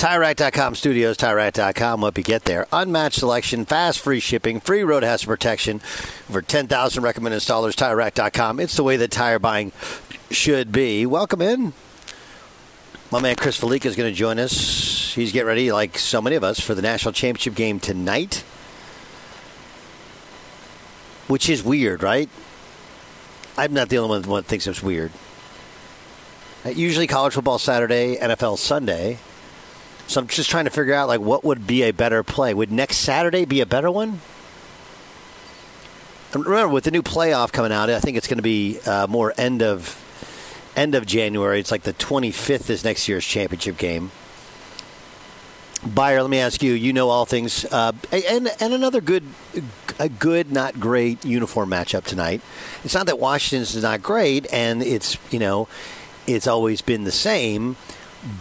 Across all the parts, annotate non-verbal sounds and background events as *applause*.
TireRack.com studios, TireRack.com, what you get there. Unmatched selection, fast free shipping, free road hazard protection, over 10,000 recommended installers, TireRack.com. It's the way that tire buying should be. Welcome in. My man Chris Fallica is going to join us. He's getting ready, like so many of us, for the national championship game tonight. Which is weird, right? I'm not the only one that thinks it's weird. Usually college football Saturday, NFL Sunday. So I'm just trying to figure out like what would be a better play. Would next Saturday be a better one? And remember, with the new playoff coming out, I think it's going to be uh, more end of end of January. It's like the 25th is next year's championship game. Beyer, let me ask you. You know all things, uh, and and another good, a good, not great uniform matchup tonight. It's not that Washington's is not great, and it's you know, it's always been the same,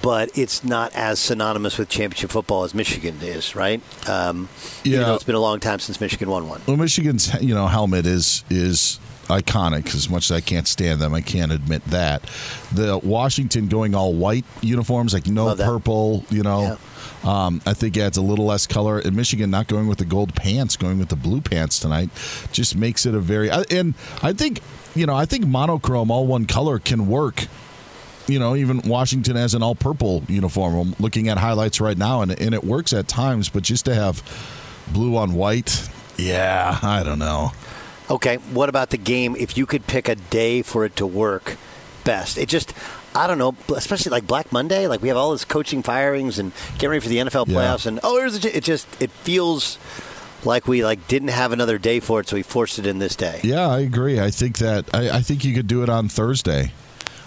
but it's not as synonymous with championship football as Michigan is, right? Um, even Yeah. though it's been a long time since Michigan won one. Well, Michigan's you know helmet is is iconic. As much as I can't stand them, I can't admit that. The Washington going all white uniforms, like no purple, you know. Um, I think adds a little less color. And Michigan not going with the gold pants, going with the blue pants tonight, just makes it a very. And I think you know, I think monochrome, all one color, can work. You know, even Washington has an all purple uniform. I'm looking at highlights right now, and, and it works at times. But just to have blue on white, yeah, I don't know. Okay, what about the game? If you could pick a day for it to work best, it just. I don't know, especially like Black Monday. Like we have all this coaching firings and getting ready for the NFL Yeah. playoffs, and oh, here's it. Just it feels like we like didn't have another day for it, so we forced it in this day. Yeah, I agree. I think that I, I think you could do it on Thursday.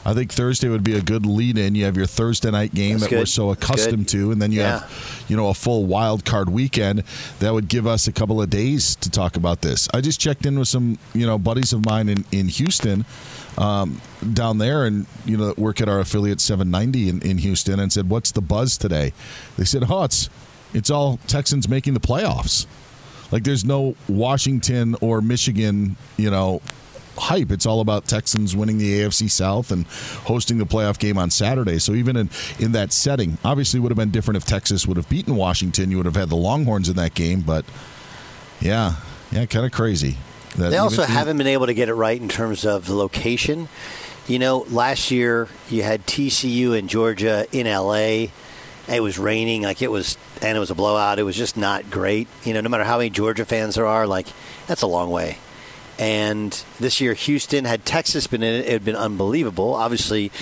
I think Thursday would be a good lead in. You have your Thursday night game That's that we're so accustomed to, and then you Yeah. have, you know, a full wild card weekend. That would give us a couple of days to talk about this. I just checked in with some, you know, buddies of mine in, in Houston, um, down there, and you know, work at our affiliate 790 in, in Houston, and said, "What's the buzz today?" They said, "Oh, it's it's all Texans making the playoffs." Like there's no Washington or Michigan, you know, hype. It's all about Texans winning the AFC South and hosting the playoff game on Saturday. So even in in that setting, obviously would have been different if Texas would have beaten Washington. You would have had the Longhorns in that game, but yeah, yeah, kind of crazy. That They also even- haven't been able to get it right in terms of the location. You know, last year you had TCU and Georgia in LA. It was raining, like it was, and it was a blowout. It was just not great. You know, no matter how many Georgia fans there are, like that's a long way. And this year, Houston had Texas been in it, it had been unbelievable. Obviously,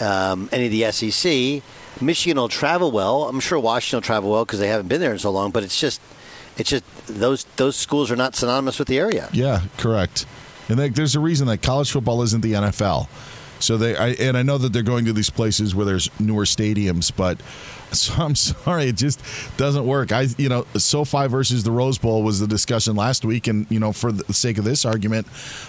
um, any of the SEC, Michigan will travel well. I'm sure Washington will travel well because they haven't been there in so long. But it's just, it's just those those schools are not synonymous with the area. Yeah, correct. And like, there's a reason that college football isn't the NFL. So they, I, and I know that they're going to these places where there's newer stadiums, but so I'm sorry, it just doesn't work. I, you know, SoFi versus the Rose Bowl was the discussion last week, and you know, for the sake of this argument,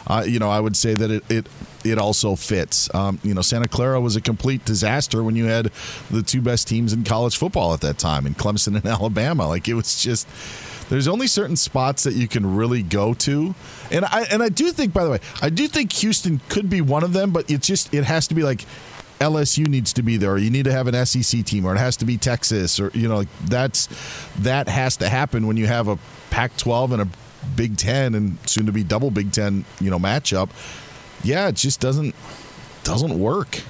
uh, you know, I would say that it it, it also fits. Um, you know, Santa Clara was a complete disaster when you had the two best teams in college football at that time, in Clemson and *laughs* Alabama. Like it was just there's only certain spots that you can really go to, and I and I do think, by the way, I do think Houston could be one of them, but it just it has to be like LSU needs to be there, or you need to have an SEC team, or it has to be Texas, or you know, like that's that has to happen when you have a Pac-12 and a Big Ten, and soon to be double Big Ten, you know, matchup. Yeah, it just doesn't doesn't work.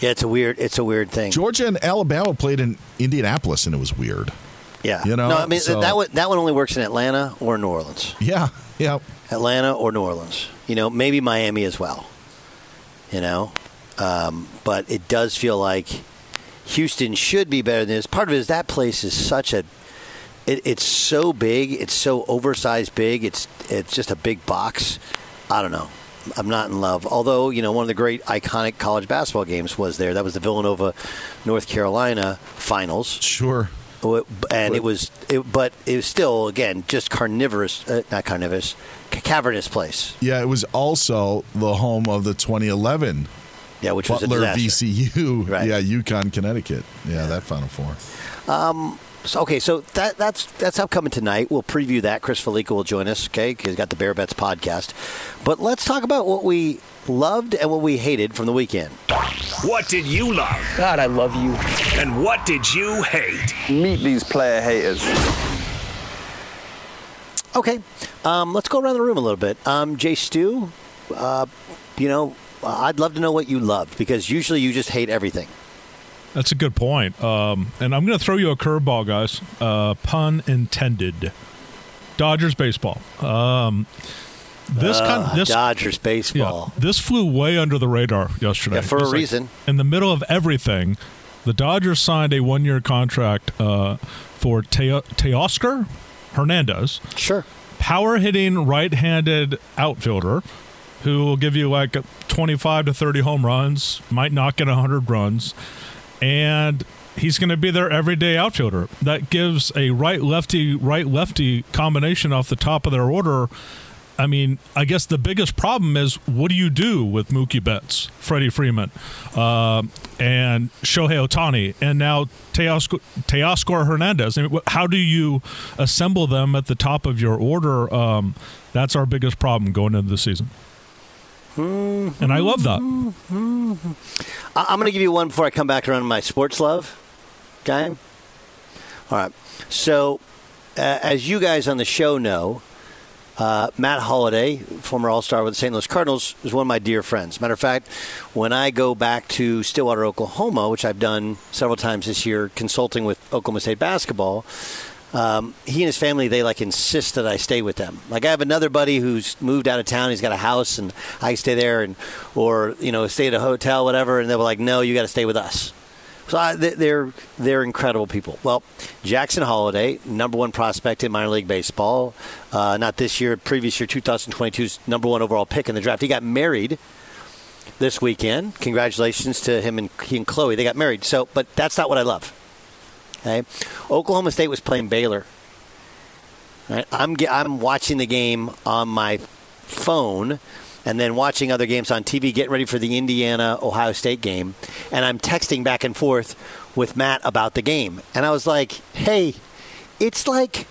Yeah, it's a weird it's a weird thing. Georgia and Alabama played in Indianapolis, and it was weird. Yeah, You know, no, I mean so- that one that one only works in Atlanta or New Orleans. Yeah, yeah. Atlanta or New Orleans. You know, maybe Miami as well. You know, um, but it does feel like Houston should be better than this. Part of it is that place is such a. It, it's so big. It's so oversized big. It's it's just a big box. I don't know. I'm not in love. Although you know, one of the great iconic college basketball games was there. That was the Villanova, North Carolina finals. Sure. And it was, it, but it was still again just carnivorous, uh, not carnivorous, ca- cavernous place. Yeah, it was also the home of the 2011 Yeah, which was a Butler disaster. VCU. *laughs* Right. Yeah, UConn, Connecticut. Yeah, that Final Four. Um, so, okay, so that that's that's upcoming tonight. We'll preview that. Chris Fallica will join us. Okay, he's got the Bear Bets podcast. But let's talk about what we loved and what we hated from the weekend. What did you love? God, I love you. And what did you hate? Meet these player haters. Okay, um, let's go around the room a little bit. Um, Jay Stu, uh, you know, I'd love to know what you loved because usually you just hate everything. That's a good point. Um, and I'm going to throw you a curveball, guys. Uh, pun intended. Dodgers baseball. Um, this Uh, kind, this Dodgers baseball. Yeah, this flew way under the radar yesterday. Yeah, for a like, reason. in the middle of everything, the Dodgers signed a one-year contract uh, for Te- Teoscar Hernandez. Sure. Power hitting right-handed outfielder who will give you like 25 to 30 home runs, might not get 100 runs, and he's going to be their everyday outfielder. That gives a right lefty right lefty combination off the top of their order. I mean, I guess the biggest problem is what do you do with Mookie Betts, Freddie Freeman, uh, and Shohei Ohtani, and now Teoscar, Hernandez? I mean, how do you assemble them at the top of your order? Um, that's our biggest problem going into the season. And I love that. I'm going to give you one before I come back around my sports love. Okay? All right. So, uh, as you guys on the show know, uh, Matt Holliday, former All Star with the St. Louis Cardinals, is one of my dear friends. Matter of fact, when I go back to Stillwater, Oklahoma, which I've done several times this year, consulting with Oklahoma State basketball, um, he and his family they like insist that I stay with them. Like I have another buddy who's moved out of town. He's got a house, and I stay there, and or you know stay at a hotel, whatever. And they were like, "No, you got to stay with us." So I, they- they're they're incredible people. Well, Jackson Holliday, number one prospect in minor league baseball, uh, not this year, previous year, 2022's number one overall pick in the draft. He got married this weekend. Congratulations to him and he and Chloe. They got married. So, but that's not what I love. Okay, Oklahoma State was playing Baylor. Right? I'm I'm watching the game on my phone, and then watching other games on TV, getting ready for the Indiana Ohio State game, and I'm texting back and forth with Matt about the game, and I was like, "Hey, it's like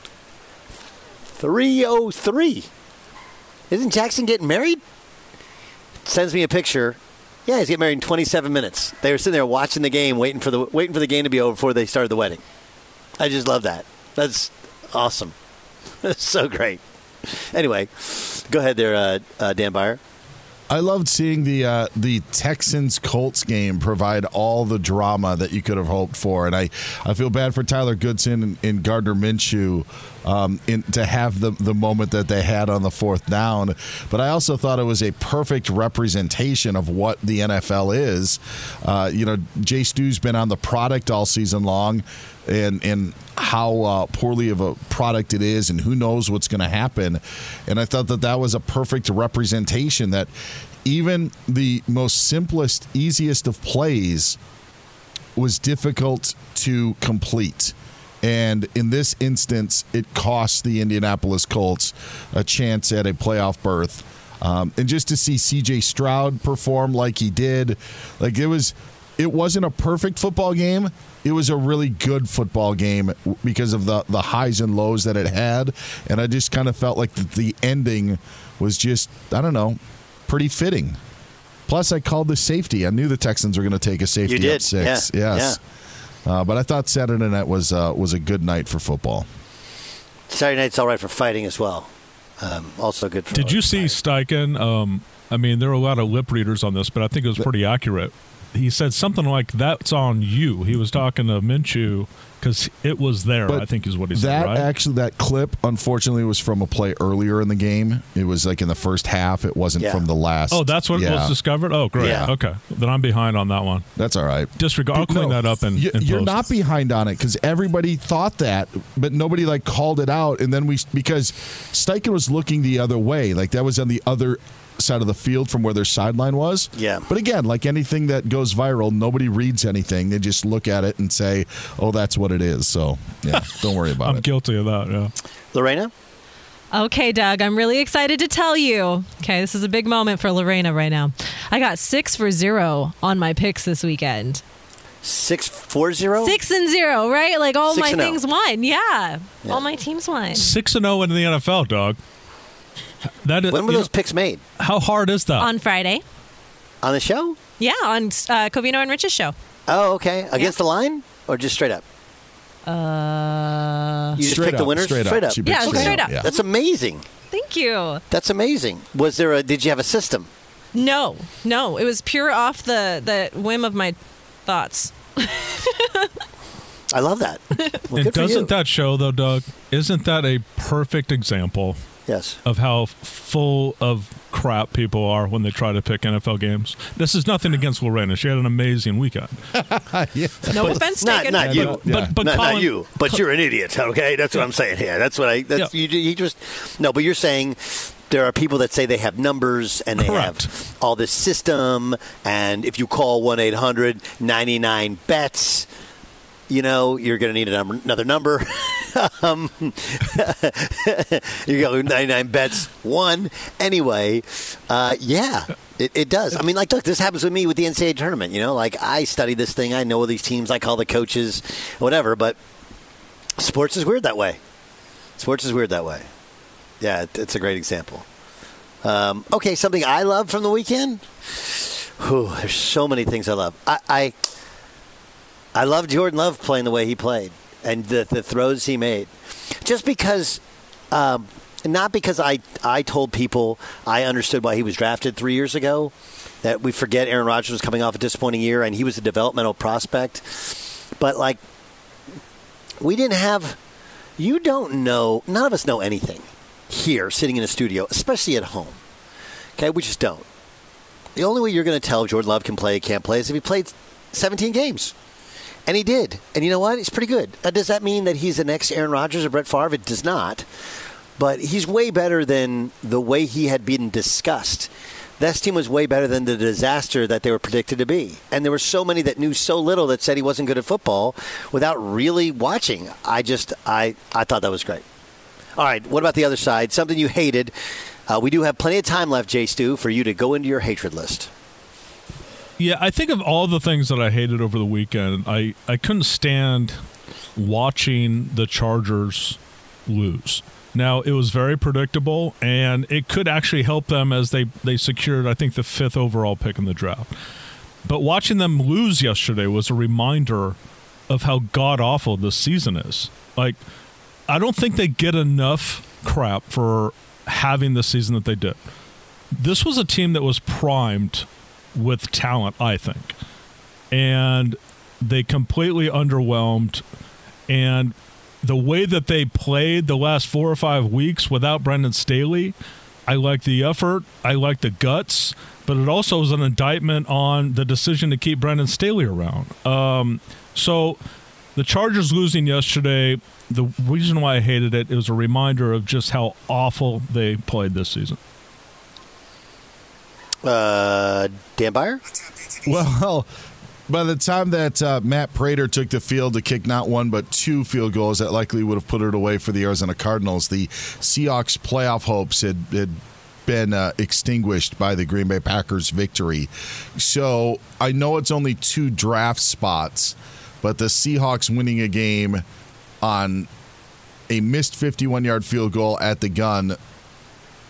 3:03. Isn't Jackson getting married?" Sends me a picture. Yeah, he's getting married in 27 minutes. They were sitting there watching the game, waiting for the waiting for the game to be over before they started the wedding. I just love that. That's awesome. *laughs* That's so great. Anyway, go ahead there, uh, uh, Dan Beyer. I loved seeing the uh, the Texans Colts game provide all the drama that you could have hoped for, and I, I feel bad for Tyler Goodson and, and Gardner Minshew um, in, to have the the moment that they had on the fourth down. But I also thought it was a perfect representation of what the NFL is. Uh, you know, Jay Stu's been on the product all season long, and and how uh, poorly of a product it is, and who knows what's going to happen. And I thought that that was a perfect representation that even the most simplest, easiest of plays was difficult to complete. And in this instance, it cost the Indianapolis Colts a chance at a playoff berth. Um, and just to see CJ Stroud perform like he did, like it was, it wasn't a perfect football game. It was a really good football game because of the the highs and lows that it had, and I just kind of felt like the, the ending was just I don't know, pretty fitting. Plus, I called the safety. I knew the Texans were going to take a safety up six. yeah, yes. Uh, but I thought Saturday night was uh, was a good night for football. Saturday night's all right for fighting as well. Um, also good for. Did you see Steichen? Um, I mean, there were a lot of lip readers on this, but I think it was pretty accurate. He said something like, "That's on you." He was talking to Minshew because it was there. But I think is what he that said. Right? actually, that clip, unfortunately, was from a play earlier in the game. It was like in the first half. It wasn't Yeah. from the last. oh, that's what yeah. was discovered. Oh, great. Yeah. Okay, then I'm behind on that one. That's all right. Disregard. I'll clean No, that up. And you, in you're post. not behind on it because everybody thought that, but nobody like called it out. And then we because Steichen was looking the other way, like that was on the other side of the field from where their sideline was. Yeah. But again, like anything that goes viral, nobody reads anything. They just look at it and say, "Oh, that's what it is." So yeah, don't worry about *laughs* it. I'm guilty of that. Yeah. Lorena? Okay, Doug, I'm really excited to tell you. Okay, this is a big moment for Lorena right now. I got six for zero on my picks this weekend. Six four zero. Six and zero, right? Like all Six my and oh. things won. Yeah. all my teams won. Six and zero in the NFL, dog. That is, When were you those picks made? how hard is that? On Friday. On the show? Yeah, on uh, Covino and Rich's show. Oh, okay. Against the line or just straight up? Uh, You just Straight picked the winners straight up. She picked Yeah, straight up. Yeah. That's amazing. thank you. That's amazing. Was there a? Did you have a system? No, no, it was pure off the the whim of my thoughts. I love that. Well, and good for you. doesn't that show though, Doug? Isn't that a perfect example Yes. of how full of crap people are when they try to pick NFL games? This is nothing against Lorena. She had an amazing weekend. *laughs* No offense Not, taken. not you. But- but- but not, not you. But you're an idiot. Okay, that's what I'm saying here. That's what I. That's Yeah. you. You just no. But you're saying there are people that say they have numbers and they Correct. have all this system, and if you call one 800 99 bets. You know, you're going to need another number. *laughs* um, *laughs* you go 99 bets, one. Anyway, uh, yeah, it, it does. I mean, like, look, this happens with me with the NCAA tournament. You know, like, I study this thing. I know these teams. I call the coaches, whatever. But sports is weird that way. Sports is weird that way. Yeah, it, it's a great example. Um, okay, something I love from the weekend. Whew, there's so many things I love. I, I I love Jordan Love playing the way he played and the, the throws he made. Just because, um, not because I, I told people I understood why he was drafted three years ago, that we forget Aaron Rodgers was coming off a disappointing year and he was a developmental prospect. But, like, we didn't have, you don't know, none of us know anything here sitting in a studio, especially at home. Okay, we just don't. The only way you're going to tell if Jordan Love can play, can't play, is if he played 17 games. And he did. And you know what? He's pretty good. Does that mean that he's the next Aaron Rodgers or Brett Favre? It does not. But he's way better than the way he had been discussed. This team was way better than the disaster that they were predicted to be. And there were so many that knew so little that said he wasn't good at football without really watching. I just, I, I thought that was great. All right, what about the other side? Something you hated. Uh, we do have plenty of time left, Jay Stu, for you to go into your hatred list. Yeah, I think of all the things that I hated over the weekend, I, I couldn't stand watching the Chargers lose. Now, it was very predictable, and it could actually help them as they, they secured, I think, the fifth overall pick in the draft. But watching them lose yesterday was a reminder of how god awful this season is. Like, I don't think they get enough crap for having the season that they did. This was a team that was primed with talent, I think. And they completely underwhelmed. And the way that they played the last four or five weeks without Brandon Staley, I like the effort. I like the guts, but it also is an indictment on the decision to keep Brandon Staley around. Um, so the Chargers losing yesterday, the reason why I hated it, it was a reminder of just how awful they played this season. Uh, Dan Beyer? Well, by the time that uh, Matt Prater took the field to kick not one but two field goals that likely would have put it away for the Arizona Cardinals, the Seahawks' playoff hopes had, had been uh, extinguished by the Green Bay Packers victory. So I know it's only two draft spots, but the Seahawks winning a game on a missed 51 yard field goal at the gun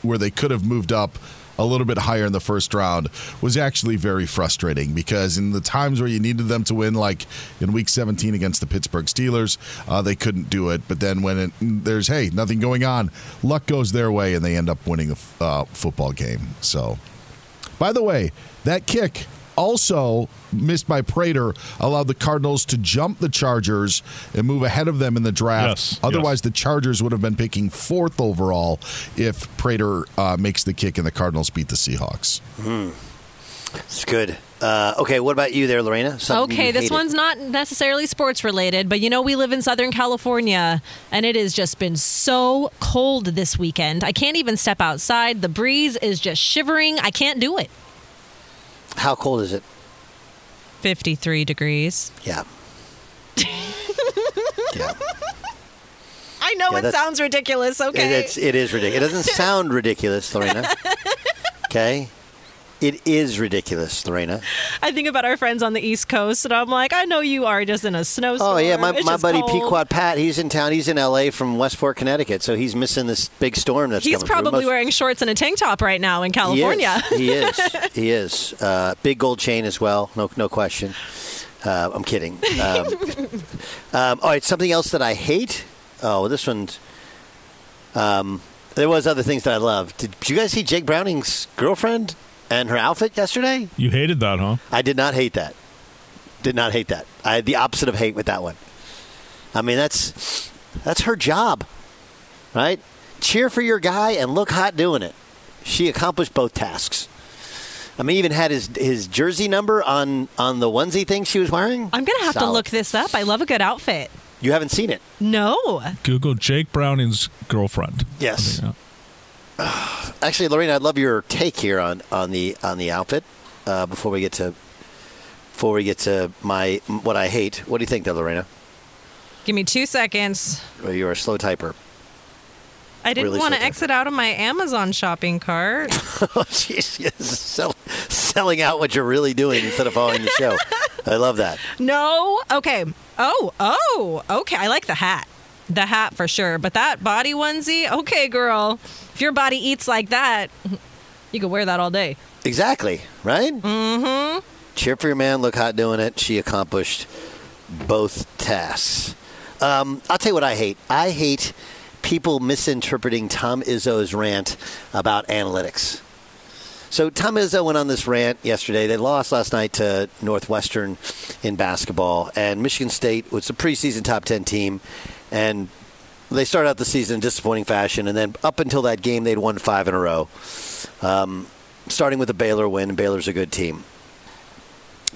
where they could have moved up a little bit higher in the first round was actually very frustrating because in the times where you needed them to win, like in Week 17 against the Pittsburgh Steelers, uh, they couldn't do it. But then when it, there's hey nothing going on, luck goes their way and they end up winning the uh, football game. So, by the way, that kick also missed by Prater allowed the Cardinals to jump the Chargers and move ahead of them in the draft. Yes, Otherwise, yes. the Chargers would have been picking fourth overall if Prater uh, makes the kick and the Cardinals beat the Seahawks. It's good. Uh, okay, what about you there, Lorena? Something Okay, this hated. one's not necessarily sports related, but you know, we live in Southern California and it has just been so cold this weekend. I can't even step outside. The breeze is just shivering. I can't do it. How cold is it? 53 degrees. Yeah. *laughs* yeah. I know Yeah, it sounds ridiculous. It, Okay. it's, it is ridiculous. It doesn't sound ridiculous, Lorena. *laughs* Okay? It is ridiculous, Lorena. I think about our friends on the East Coast and I'm like, I know you are just in a snowstorm. Oh, yeah. My, It's my buddy cold. Pequot Pat, he's in town. He's in L.A. from Westport, Connecticut. So he's missing this big storm that's He's probably Most- wearing shorts and a tank top right now in California. He is. He *laughs* is. He is. Uh, big gold chain as well. No, no question. Uh, I'm kidding. Um, *laughs* um, all right. Something else that I hate. Oh, this one's. Um, there was other things that I loved. Did, did you guys see Jake Browning's girlfriend and her outfit yesterday? You hated that, huh? I did not hate that. Did not hate that. I had the opposite of hate with that one. I mean, that's that's her job, right? Cheer for your guy and look hot doing it. She accomplished both tasks. I mean, even had his his jersey number on on the onesie thing she was wearing. I'm going to have to look this up. I love a good outfit. You haven't seen it? No. Google Jake Browning's girlfriend. Yes. Yeah. *sighs* Actually, Lorena, I'd love your take here on, on the on the outfit uh, before we get to before we get to my what I hate. What do you think, though, Lorena? Give me two seconds. Well, you're a slow typer. I didn't Really want to exit out of my Amazon shopping cart. *laughs* oh, just sell, selling out what you're really doing instead of following the show. I love that. no. Okay. Oh, oh, okay. I like the hat. The hat for sure. But that body onesie, okay, girl. If your body eats like that, you could wear that all day. Exactly, right? Mm-hmm. Cheer for your man, look hot doing it. She accomplished both tasks. Um, I'll tell you what I hate. I hate people misinterpreting Tom Izzo's rant about analytics. So Tom Izzo went on this rant yesterday. They lost last night to Northwestern in basketball, and Michigan State was a preseason top ten team, and they started out the season in disappointing fashion, and then up until that game, they'd won five in a row, um, starting with a Baylor win. And Baylor's a good team,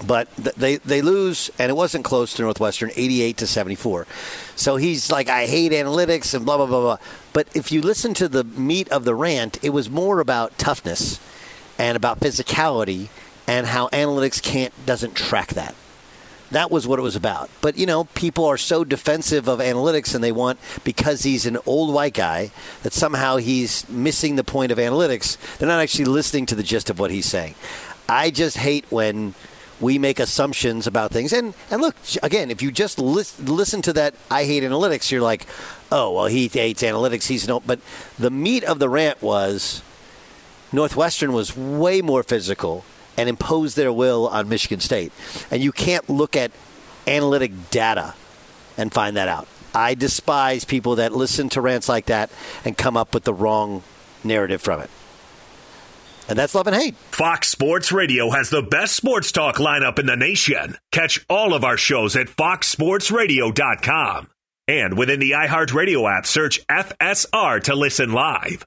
but th- they they lose, and it wasn't close to Northwestern, eighty-eight to seventy-four. So he's like, I hate analytics and blah blah blah blah. But if you listen to the meat of the rant, it was more about toughness and about physicality and how analytics can't doesn't track that. That was what it was about. But you know, people are so defensive of analytics and they want because he's an old white guy that somehow he's missing the point of analytics. They're not actually listening to the gist of what he's saying. I just hate when we make assumptions about things. And and look, again, if you just lis- listen to that I hate analytics, you're like, "Oh, well, he hates analytics. He's no." But the meat of the rant was Northwestern was way more physical and impose their will on Michigan State. And you can't look at analytic data and find that out. I despise people that listen to rants like that and come up with the wrong narrative from it. And that's love and hate. Fox Sports Radio has the best sports talk lineup in the nation. Catch all of our shows at foxsportsradio.com. And within the iHeartRadio app, search FSR to listen live.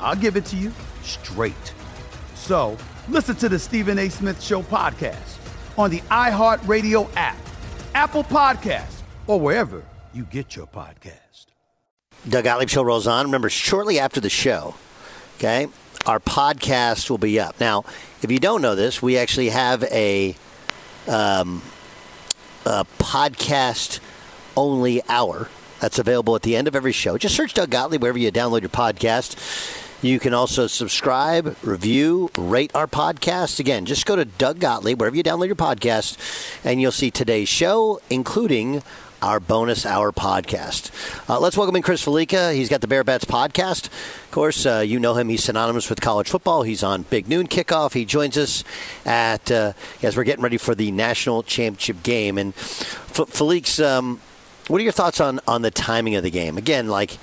I'll give it to you straight. So listen to the Stephen A. Smith Show podcast on the iHeartRadio app, Apple Podcasts, or wherever you get your podcast. Doug Gottlieb Show rolls on. Remember, shortly after the show, okay, our podcast will be up. Now, if you don't know this, we actually have a, um, a podcast only hour that's available at the end of every show. Just search Doug Gottlieb wherever you download your podcast. You can also subscribe, review, rate our podcast. Again, just go to Doug Gottlieb, wherever you download your podcast, and you'll see today's show, including our bonus hour podcast. Uh, let's welcome in Chris Fallica. He's got the Bear Bets podcast. Of course, uh, you know him. He's synonymous with college football. He's on Big Noon Kickoff. He joins us at uh, as we're getting ready for the national championship game. And F- Felix, um, what are your thoughts on on the timing of the game? Again, like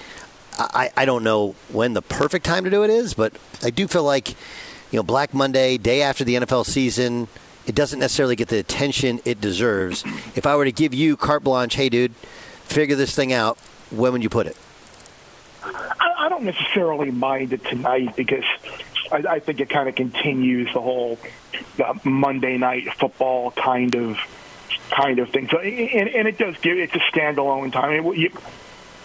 I, I don't know when the perfect time to do it is, but I do feel like, you know, Black Monday, day after the NFL season, it doesn't necessarily get the attention it deserves. If I were to give you carte blanche, hey, dude, figure this thing out, when would you put it? I, I don't necessarily mind it tonight because I, I think it kind of continues the whole Monday night football kind of kind of thing. So, and, and it does give it's a standalone time. You,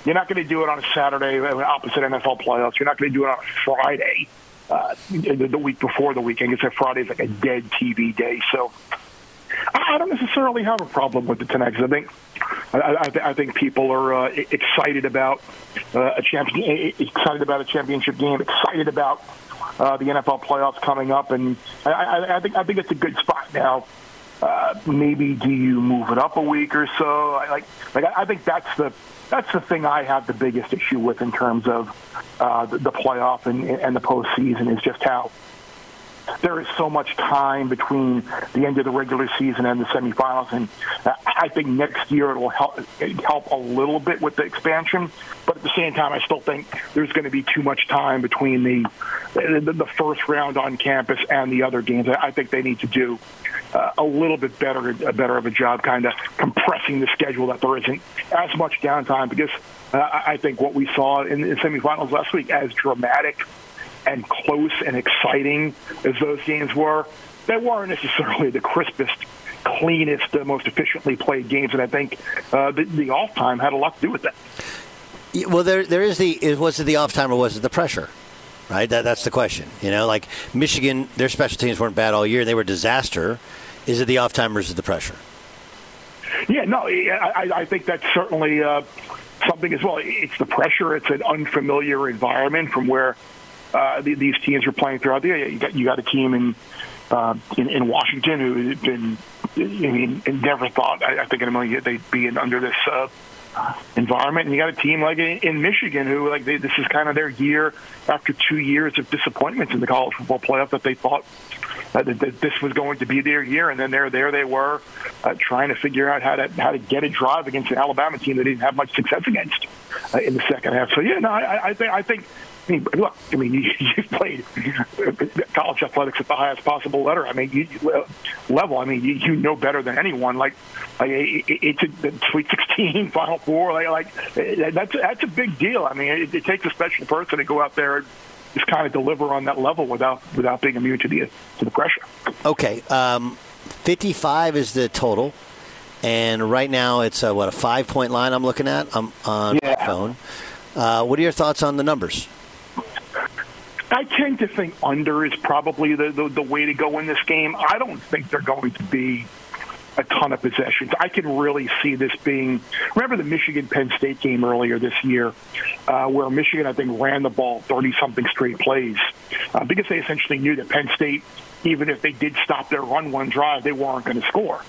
you're not going to do it on a Saturday opposite NFL playoffs. You're not going to do it on a Friday, uh, the, week before the weekend. Because is like a dead TV day. So I don't necessarily have a problem with it tonight. Because I think I, I, I think people are uh, excited about uh, a champion, excited about a championship game, excited about uh, the NFL playoffs coming up, and I, I, I think I think it's a good spot now. Uh, maybe do you move it up a week or so? I, like, like I think that's the that's the thing I have the biggest issue with in terms of uh, the, playoff and, and the postseason is just how there is so much time between the end of the regular season and the semifinals, and I think next year it will help help a little bit with the expansion. But at the same time, I still think there's going to be too much time between the the, the first round on campus and the other games. I think they need to do uh, a little bit better, a better of a job, kind of compressing the schedule that there isn't as much downtime. Because uh, I think what we saw in the semifinals last week, as dramatic and close and exciting as those games were, they weren't necessarily the crispest, cleanest, uh, most efficiently played games. And I think uh, the, the off time had a lot to do with that. Well, there there is the was it the off time or was it the pressure? Right, that, that's the question. You know, like Michigan, their special teams weren't bad all year; they were a disaster. Is it the off time or is it the pressure? Yeah, no, I, I think that's certainly uh, something as well. It's the pressure. It's an unfamiliar environment from where uh, these teams are playing throughout the year. You got you got a team in uh, in, in Washington who had been I mean never thought I, I think in a million years they'd be in, under this. Uh, environment. And you got a team like in, in Michigan who, like, they, this is kind of their year after two years of disappointments in the college football playoff that they thought that, that this was going to be their year, and then there, there they were, uh, trying to figure out how to how to get a drive against an Alabama team that didn't have much success against uh, in the second half. So yeah, no, I, I think I think. I mean, look. I mean, *laughs* you, you've played college athletics at the highest possible letter. I mean, you, level. I mean, you, you know better than anyone. Like, like it, it's a Sweet 16, *laughs* Final Four. Like, like that's that's a big deal. I mean, it, it takes a special person to go out there and just kind of deliver on that level without without being immune to the to the pressure. Okay, um, 55 is the total, and right now it's a, what a five point line. I'm looking at. I'm on Yeah. my phone. Uh, what are your thoughts on the numbers? I tend to think under is probably the, the, the way to go in this game. I don't think they're going to be a ton of possessions. I can really see this being. Remember the Michigan Penn State game earlier this year, uh, where Michigan I think ran the ball thirty something straight plays uh, because they essentially knew that Penn State, even if they did stop their run one drive, they weren't going to score.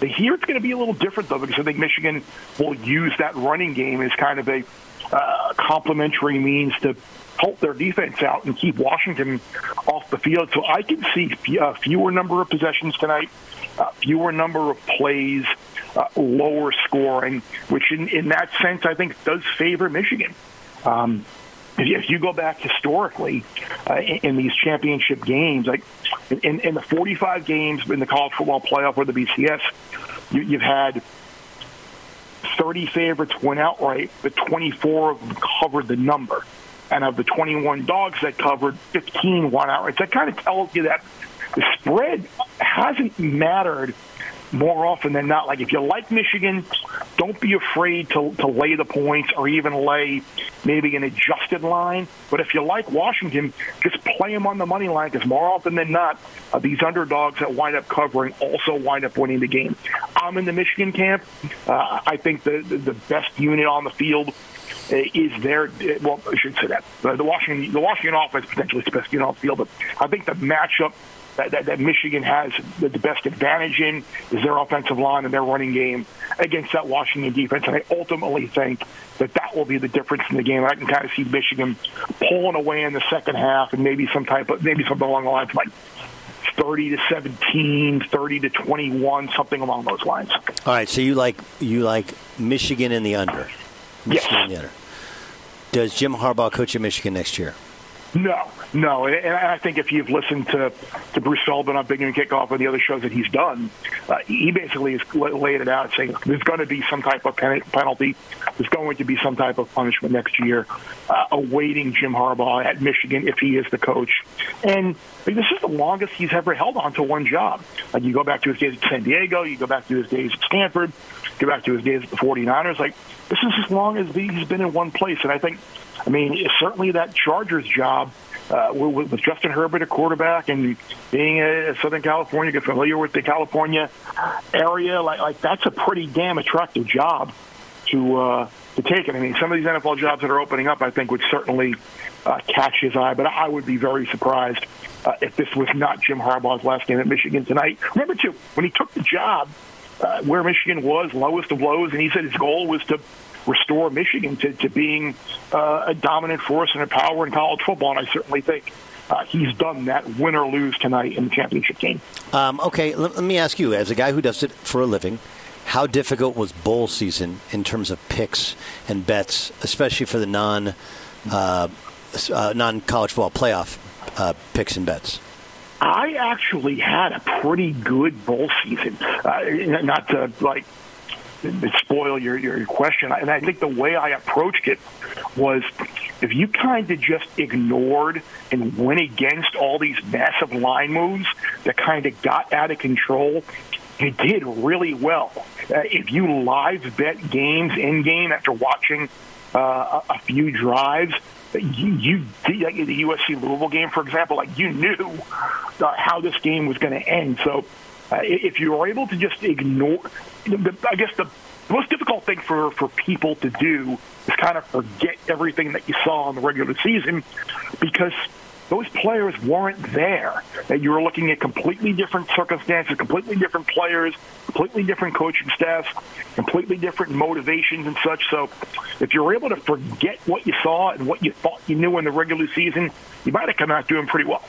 But here it's going to be a little different though because I think Michigan will use that running game as kind of a uh, complementary means to help their defense out and keep Washington off the field. So I can see f- uh, fewer number of possessions tonight, uh, fewer number of plays, uh, lower scoring, which in, in that sense I think does favor Michigan. Um, if you- go back historically uh, in, these championship games, like in, in the 45 games in the college football playoff or the BCS, you, you've had 30 favorites went outright, but 24 of them covered the number. And of the 21 dogs that covered, 15 won outright. So that kind of tells you that the spread hasn't mattered more often than not. Like if you like Michigan, don't be afraid to, to lay the points or even lay maybe an adjusted line. But if you like Washington, just play them on the money line because more often than not, uh, these underdogs that wind up covering also wind up winning the game. I'm in the Michigan camp. Uh, I think the, the best unit on the field is there. Well, I should say that Uh, the Washington the Washington offense potentially is the best unit on the field, but I think the matchup that, that, that Michigan has the, the best advantage in is their offensive line and their running game against that Washington defense. And I ultimately think that that will be the difference in the game. I can kind of see Michigan pulling away in the second half and maybe some type of maybe something along the lines like 30 to 17, 30 to 21, something along those lines. All right, so you like you like Michigan in the under. Michigan the under. Does Jim Harbaugh coach at Michigan next year? No, no, and I think if you've listened to, to Bruce Sullivan on Big Noon Kickoff and the other shows that he's done, uh, he basically has la- laid it out saying there's going to be some type of pen- penalty, there's going to be some type of punishment next year, uh, awaiting Jim Harbaugh at Michigan if he is the coach. And like, this is the longest he's ever held on to one job. Like you go back to his days at San Diego, you go back to his days at Stanford, go back to his days at the 49ers. Like this is as long as he's been in one place, and I think. I mean, certainly that Chargers job uh, with, with Justin Herbert at quarterback and being a Southern California, get familiar with the California area, like like that's a pretty damn attractive job to uh, to take. And I mean, some of these NFL jobs that are opening up, I think, would certainly uh, catch his eye. But I would be very surprised uh, if this was not Jim Harbaugh's last game at Michigan tonight. Remember, too, when he took the job, uh, where Michigan was lowest of lows, and he said his goal was to restore Michigan to, to being uh, a dominant force and a power in college football. And I certainly think uh, he's done that, win or lose tonight in the championship game. Um, okay, let, let me ask you, as a guy who does it for a living, how difficult was bowl season in terms of picks and bets, especially for the non uh, uh, non college football playoff uh, picks and bets? I actually had a pretty good bowl season. Uh, not to like spoil your your question, and I think the way I approached it was if you kind of just ignored and went against all these massive line moves that kind of got out of control, you did really well. Uh, if you live bet games in game after watching uh, a, few drives, you, you did, like the USC Louisville game, for example, like you knew uh, how this game was going to end. So uh, if you were able to just ignore, the, I guess the most difficult thing for, for people to do is kind of forget everything that you saw in the regular season because those players weren't there. That you were looking at completely different circumstances, completely different players, completely different coaching staffs, completely different motivations and such. So if you're able to forget what you saw and what you thought you knew in the regular season, you might have come out doing pretty well.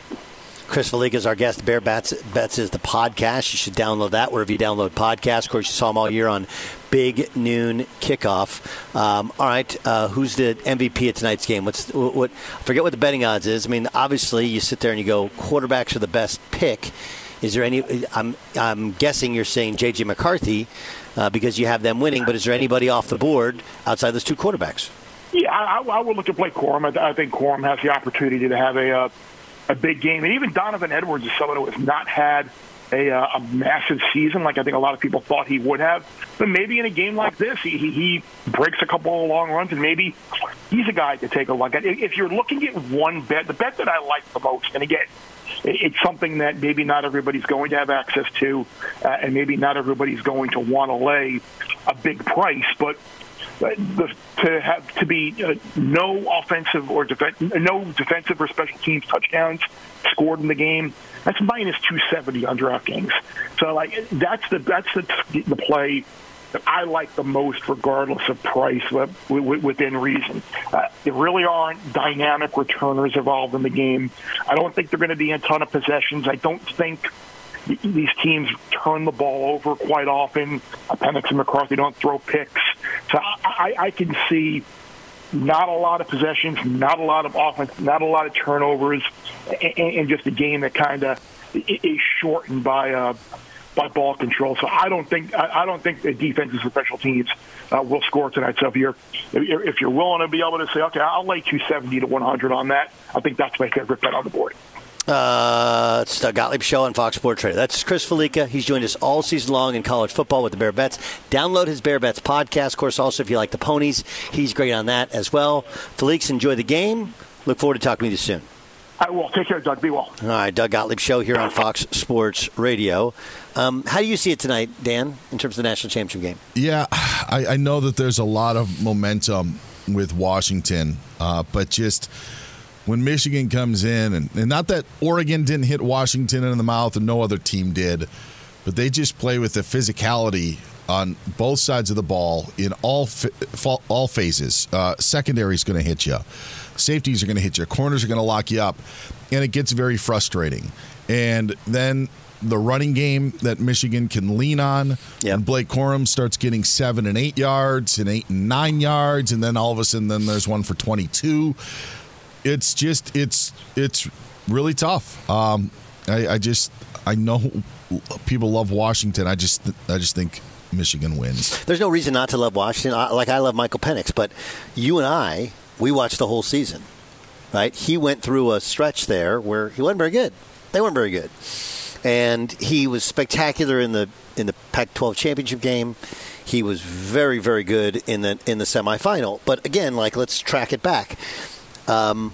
Chris Fallica is our guest. Bear Bets, Bets is the podcast. You should download that wherever you download podcasts. Of course, you saw him all year on Big Noon Kickoff. Um, all right, uh, who's the MVP of tonight's game? What's what, what? Forget what the betting odds is. I mean, obviously, you sit there and you go, quarterbacks are the best pick. Is there any? I'm I'm guessing you're saying J.J. McCarthy uh, because you have them winning. But is there anybody off the board outside those two quarterbacks? Yeah, I, I would look to play Corum. I, I think Corum has the opportunity to have a uh, a big game, and even Donovan Edwards is someone who has not had a, uh, a massive season like I think a lot of people thought he would have. But maybe in a game like this, he, he, breaks a couple of long runs, and maybe he's a guy to take a look at. If you're looking at one bet, the bet that I like the most, and again, it's something that maybe not everybody's going to have access to, uh, and maybe not everybody's going to want to lay a big price, but the, to have to be uh, no offensive or def- no defensive or special teams touchdowns scored in the game. That's minus 270 on DraftKings. So like that's the that's the the play that I like the most, regardless of price, within reason. Uh, there really aren't dynamic returners involved in the game. I don't think they're going to be a ton of possessions. I don't think these teams turn the ball over quite often. Penix and McCarthy don't throw picks. So I, I can see not a lot of possessions, not a lot of offense, not a lot of turnovers, and, and just a game that kind of is shortened by uh, by ball control. So I don't think I, don't think the defenses and special teams uh, will score tonight. So if you're if you're willing to be able to say, okay, I'll lay 270 to 100 on that, I think that's my favorite bet on the board. Uh, it's the Gottlieb Show on Fox Sports Radio. That's Chris Fallica. He's joined us all season long in college football with the Bear Bets. Download his Bear Bets podcast. Of course, also if you like the ponies, he's great on that as well. Felix, enjoy the game. Look forward to talking to you soon. I will. Take care, Doug. Be well. All right, Doug Gottlieb Show here on Fox Sports Radio. Um, how do you see it tonight, Dan, in terms of the national championship game? Yeah, I, I know that there's a lot of momentum with Washington, uh, but just – when Michigan comes in, and, and not that Oregon didn't hit Washington in the mouth and no other team did, but they just play with the physicality on both sides of the ball in all all phases. Uh, secondary is going to hit you, safeties are going to hit you, corners are going to lock you up, and it gets very frustrating. And then the running game that Michigan can lean on. Yep. And Blake Corum starts getting seven and eight yards and eight and nine yards, and then all of a sudden, then there's one for 22 it's just it's it's really tough. Um, I, I just I know people love Washington. I just I just think Michigan wins. There's no reason not to love Washington. I, like I love Michael Penix, but you and I we watched the whole season. Right? He went through a stretch there where he wasn't very good. They weren't very good, and he was spectacular in the in the Pac-12 championship game. He was very very good in the in the semifinal. But again, like let's track it back um,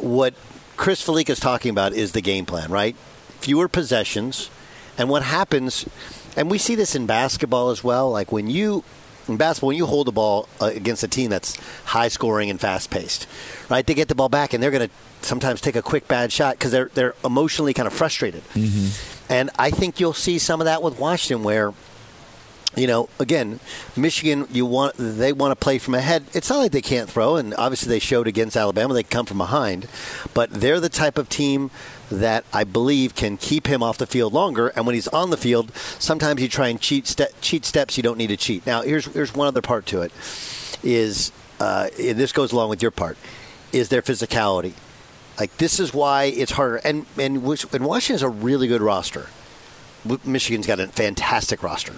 what Chris Fallica is talking about is the game plan, right? Fewer possessions, and what happens, and we see this in basketball as well. Like when you in basketball, when you hold the ball uh, against a team that's high scoring and fast paced, right? They get the ball back and they're going to sometimes take a quick bad shot because they're they're emotionally kind of frustrated. Mm-hmm. And I think you'll see some of that with Washington, where you know, again, Michigan, you want they want to play from ahead. It's not like they can't throw, and obviously they showed against Alabama they come from behind, but they're the type of team that I believe can keep him off the field longer. And when he's on the field, sometimes you try and cheat ste- cheat steps you don't need to cheat. Now, here's here's one other part to it, is uh, this goes along with your part, is their physicality. Like this is why it's harder, and and, and Washington's a really good roster. Michigan's got a fantastic roster.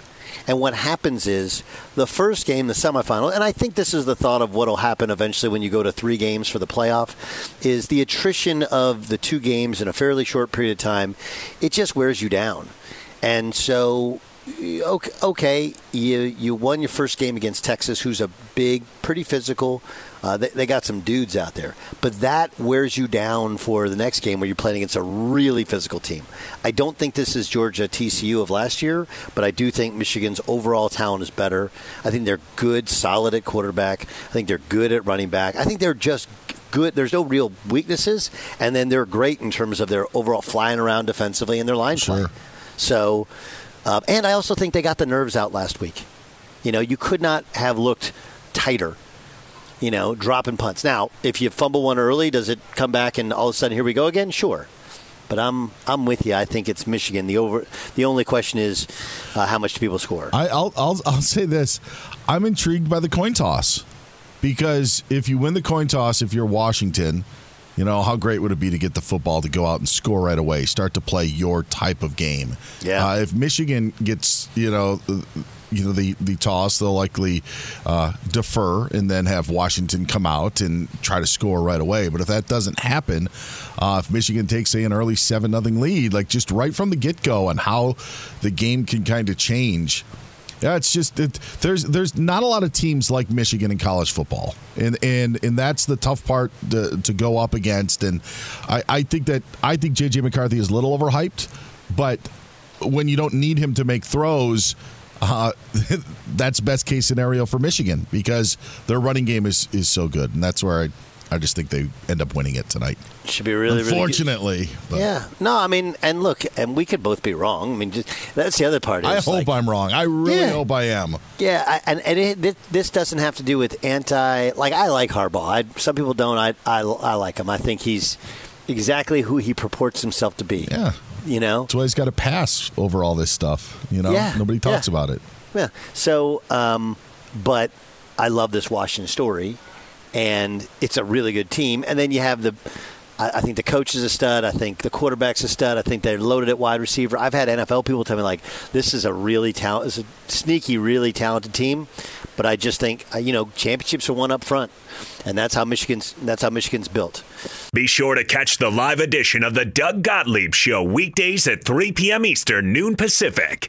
And what happens is the first game, the semifinal, and I think this is the thought of what will happen eventually when you go to three games for the playoff, is the attrition of the two games in a fairly short period of time. It just wears you down. And so okay, okay, you you won your first game against Texas, who's a big, pretty physical. Uh, they, they, got some dudes out there, but that wears you down for the next game where you're playing against a really physical team. I don't think this is Georgia TCU of last year, but I do think Michigan's overall talent is better. I think they're good, solid at quarterback. I think they're good at running back. I think they're just good. There's no real weaknesses, and then they're great in terms of their overall flying around defensively and their line play. So, uh, and I also think they got the nerves out last week. You know, you could not have looked tighter. You know, dropping punts. Now, if you fumble one early, does it come back and all of a sudden here we go again? Sure. But I'm I'm with you. I think it's Michigan. The over. The only question is uh, how much do people score? I, I'll, I'll I'll say this: I'm intrigued by the coin toss because if you win the coin toss, if you're Washington, you know how great would it be to get the football to go out and score right away, start to play your type of game. Yeah. Uh, if Michigan gets you know. You know the the toss. They'll likely uh, defer and then have Washington come out and try to score right away. But if that doesn't happen, uh, if Michigan takes say an early seven nothing lead, like just right from the get go, and how the game can kind of change. Yeah, it's just it, there's there's not a lot of teams like Michigan in college football, and and and that's the tough part to, to go up against. And I, I think that I think JJ McCarthy is a little overhyped, but when you don't need him to make throws. Uh, *laughs* that's best case scenario for Michigan because their running game is, is so good, and that's where I, I just think they end up winning it tonight. Should be really, really good. Unfortunately, but Yeah. No, I mean, and look, and we could both be wrong. I mean, just, that's the other part. I hope like, I'm wrong. I really Yeah. hope I am. Yeah, I, and, and it, this, this doesn't have to do with anti. Like I like Harbaugh. I, some people don't. I, I I like him. I think he's exactly who he purports himself to be. Yeah. You know. That's why he's got to pass over all this stuff. You know, Yeah. nobody talks Yeah. about it. Yeah. So, um, but I love this Washington story, and it's a really good team. And then you have the, I, think the coach is a stud. I think the quarterback's a stud. I think they're loaded at wide receiver. I've had NFL people tell me like, this is a really talent, a sneaky, really talented team. But I just think, uh, you know, championships are won up front, and that's how Michigan's that's how Michigan's built. Be sure to catch the live edition of the Doug Gottlieb Show weekdays at 3 p.m. Eastern, noon Pacific.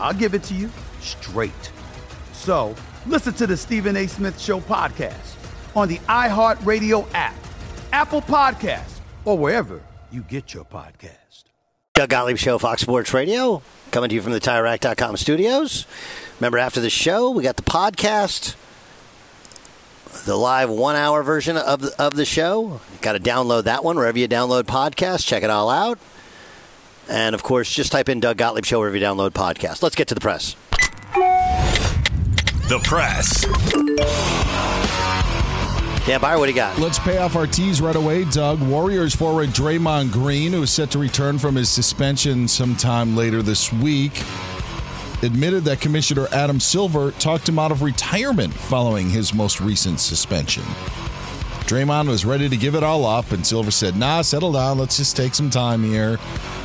I'll give it to you straight. So listen to the Stephen A. Smith Show podcast on the iHeartRadio app, Apple Podcasts, or wherever you get your podcast. Doug Gottlieb Show, Fox Sports Radio, coming to you from the TireRack.com studios. Remember, after the show, we got the podcast, the live one-hour version of the, of the show. Got to download that one wherever you download podcasts. Check it all out. And of course, just type in Doug Gottlieb Show wherever you download podcasts. Let's get to the press. The press. Yeah, Beyer, what do you got? Let's pay off our teas right away, Doug. Warriors forward Draymond Green, who is set to return from his suspension sometime later this week, admitted that Commissioner Adam Silver talked him out of retirement following his most recent suspension. Draymond was ready to give it all up, and Silver said, "Nah, settle down. Let's just take some time here,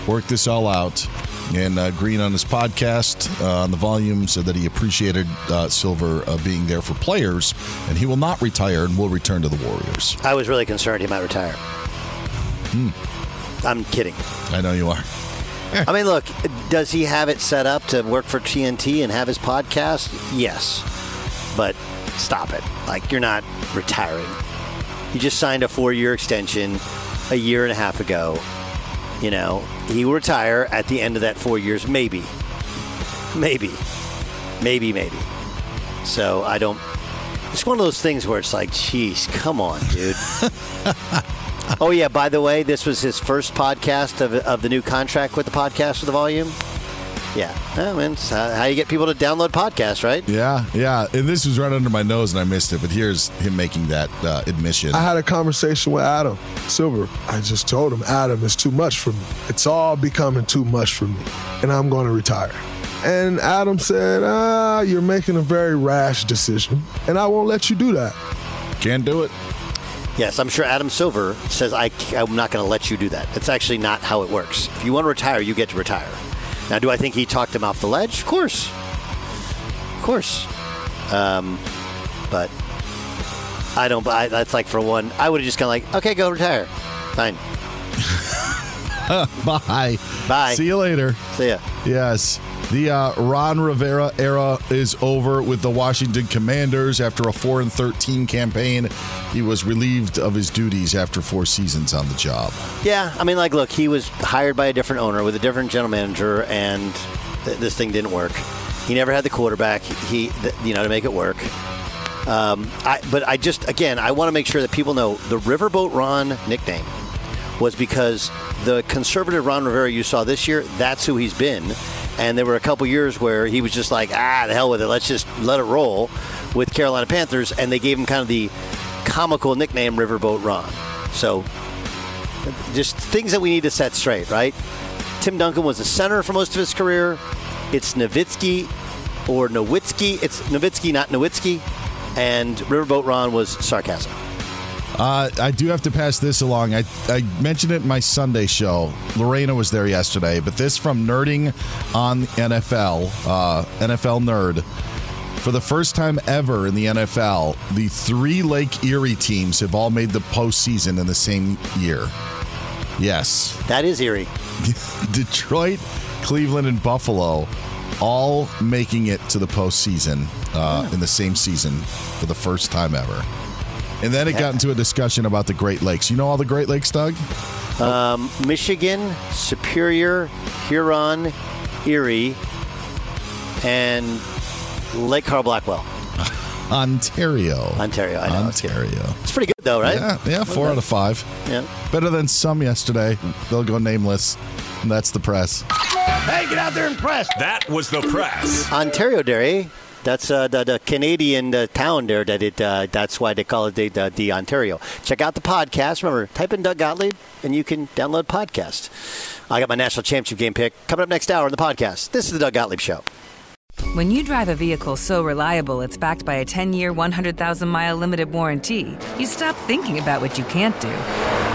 work this all out." And uh, Green on his podcast uh, on the volume said that he appreciated uh, Silver uh, being there for players, and he will not retire and will return to the Warriors. I was really concerned he might retire. Hmm. I'm kidding. I know you are. I mean, look, does he have it set up to work for TNT and have his podcast? Yes. But stop it. Like, you're not retiring. You just signed a four year extension a year and a half ago. You know, he will retire at the end of that four years, maybe. Maybe. Maybe, maybe. So I don't. It's one of those things where it's like, geez, come on, dude. *laughs* oh, yeah, by the way, this was his first podcast of, of the new contract with the podcast with the volume. Yeah. I mean, it's how how you get people to download podcasts, right? Yeah, yeah. And this was right under my nose, and I missed it. But here's him making that uh, admission. I had a conversation with Adam Silver. I just told him, Adam, it's too much for me. It's all becoming too much for me, and I'm going to retire. And Adam said, ah, you're making a very rash decision, and I won't let you do that. Can't do it. Yes, I'm sure Adam Silver says, I, am not going to let you do that. It's actually not how it works. If you want to retire, you get to retire. Now, do I think he talked him off the ledge? Of course. Of course. Um, but I don't, I, that's like for one, I would have just gone like, okay, go retire. Fine. *laughs* Bye. Bye. See you later. See ya. Yes. The uh, Ron Rivera era is over with the Washington Commanders after a 4 and 13 campaign. He was relieved of his duties after four seasons on the job. Yeah, I mean, like, look, he was hired by a different owner with a different general manager, and th- this thing didn't work. He never had the quarterback, he, th- you know, to make it work. Um, I, but I just, again, I want to make sure that people know the Riverboat Ron nickname was because the conservative Ron Rivera you saw this year, that's who he's been. And there were a couple years where he was just like, ah, the hell with it. Let's just let it roll with Carolina Panthers. And they gave him kind of the comical nickname Riverboat Ron. So just things that we need to set straight, right? Tim Duncan was a center for most of his career. It's Nowitzki or Nowitzki. It's Nowitzki, not Nowitzki. And Riverboat Ron was sarcasm. Uh, I do have to pass this along. I, I mentioned it in my Sunday show. Lorena was there yesterday, but this from Nerding on NFL, uh, NFL Nerd. For the first time ever in the NFL, the three Lake Erie teams have all made the postseason in the same year. Yes. That is Erie. *laughs* Detroit, Cleveland, and Buffalo all making it to the postseason uh, in the same season for the first time ever. And then it got into a discussion about the Great Lakes. You know all the Great Lakes, Doug? Um, Michigan, Superior, Huron, Erie, and Lake Carl Blackwell. *laughs* Ontario. Ontario, I know. Ontario. It's pretty good, though, right? Yeah, yeah, four out of five. Yeah. Better than some yesterday. They'll go nameless. And that's the press. Hey, get out there and press. That was the press. Ontario Dairy. That's uh, the, the Canadian uh, town there. That it. Uh, that's why they call it the, the, the Ontario. Check out the podcast. Remember, type in Doug Gottlieb, and you can download podcast. I got my national championship game pick coming up next hour in the podcast. This is the Doug Gottlieb Show. When you drive a vehicle so reliable it's backed by a 10 year, 100,000 mile limited warranty, you stop thinking about what you can't do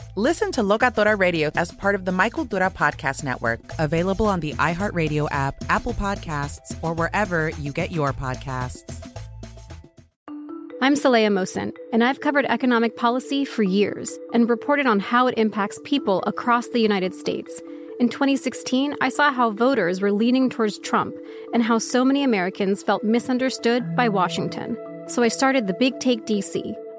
Listen to Locatora Radio as part of the My Cultura Podcast Network, available on the iHeartRadio app, Apple Podcasts, or wherever you get your podcasts. I'm Saleha Mohsin, and I've covered economic policy for years and reported on how it impacts people across the United States. In 2016, I saw how voters were leaning towards Trump and how so many Americans felt misunderstood by Washington. So I started the Big Take DC,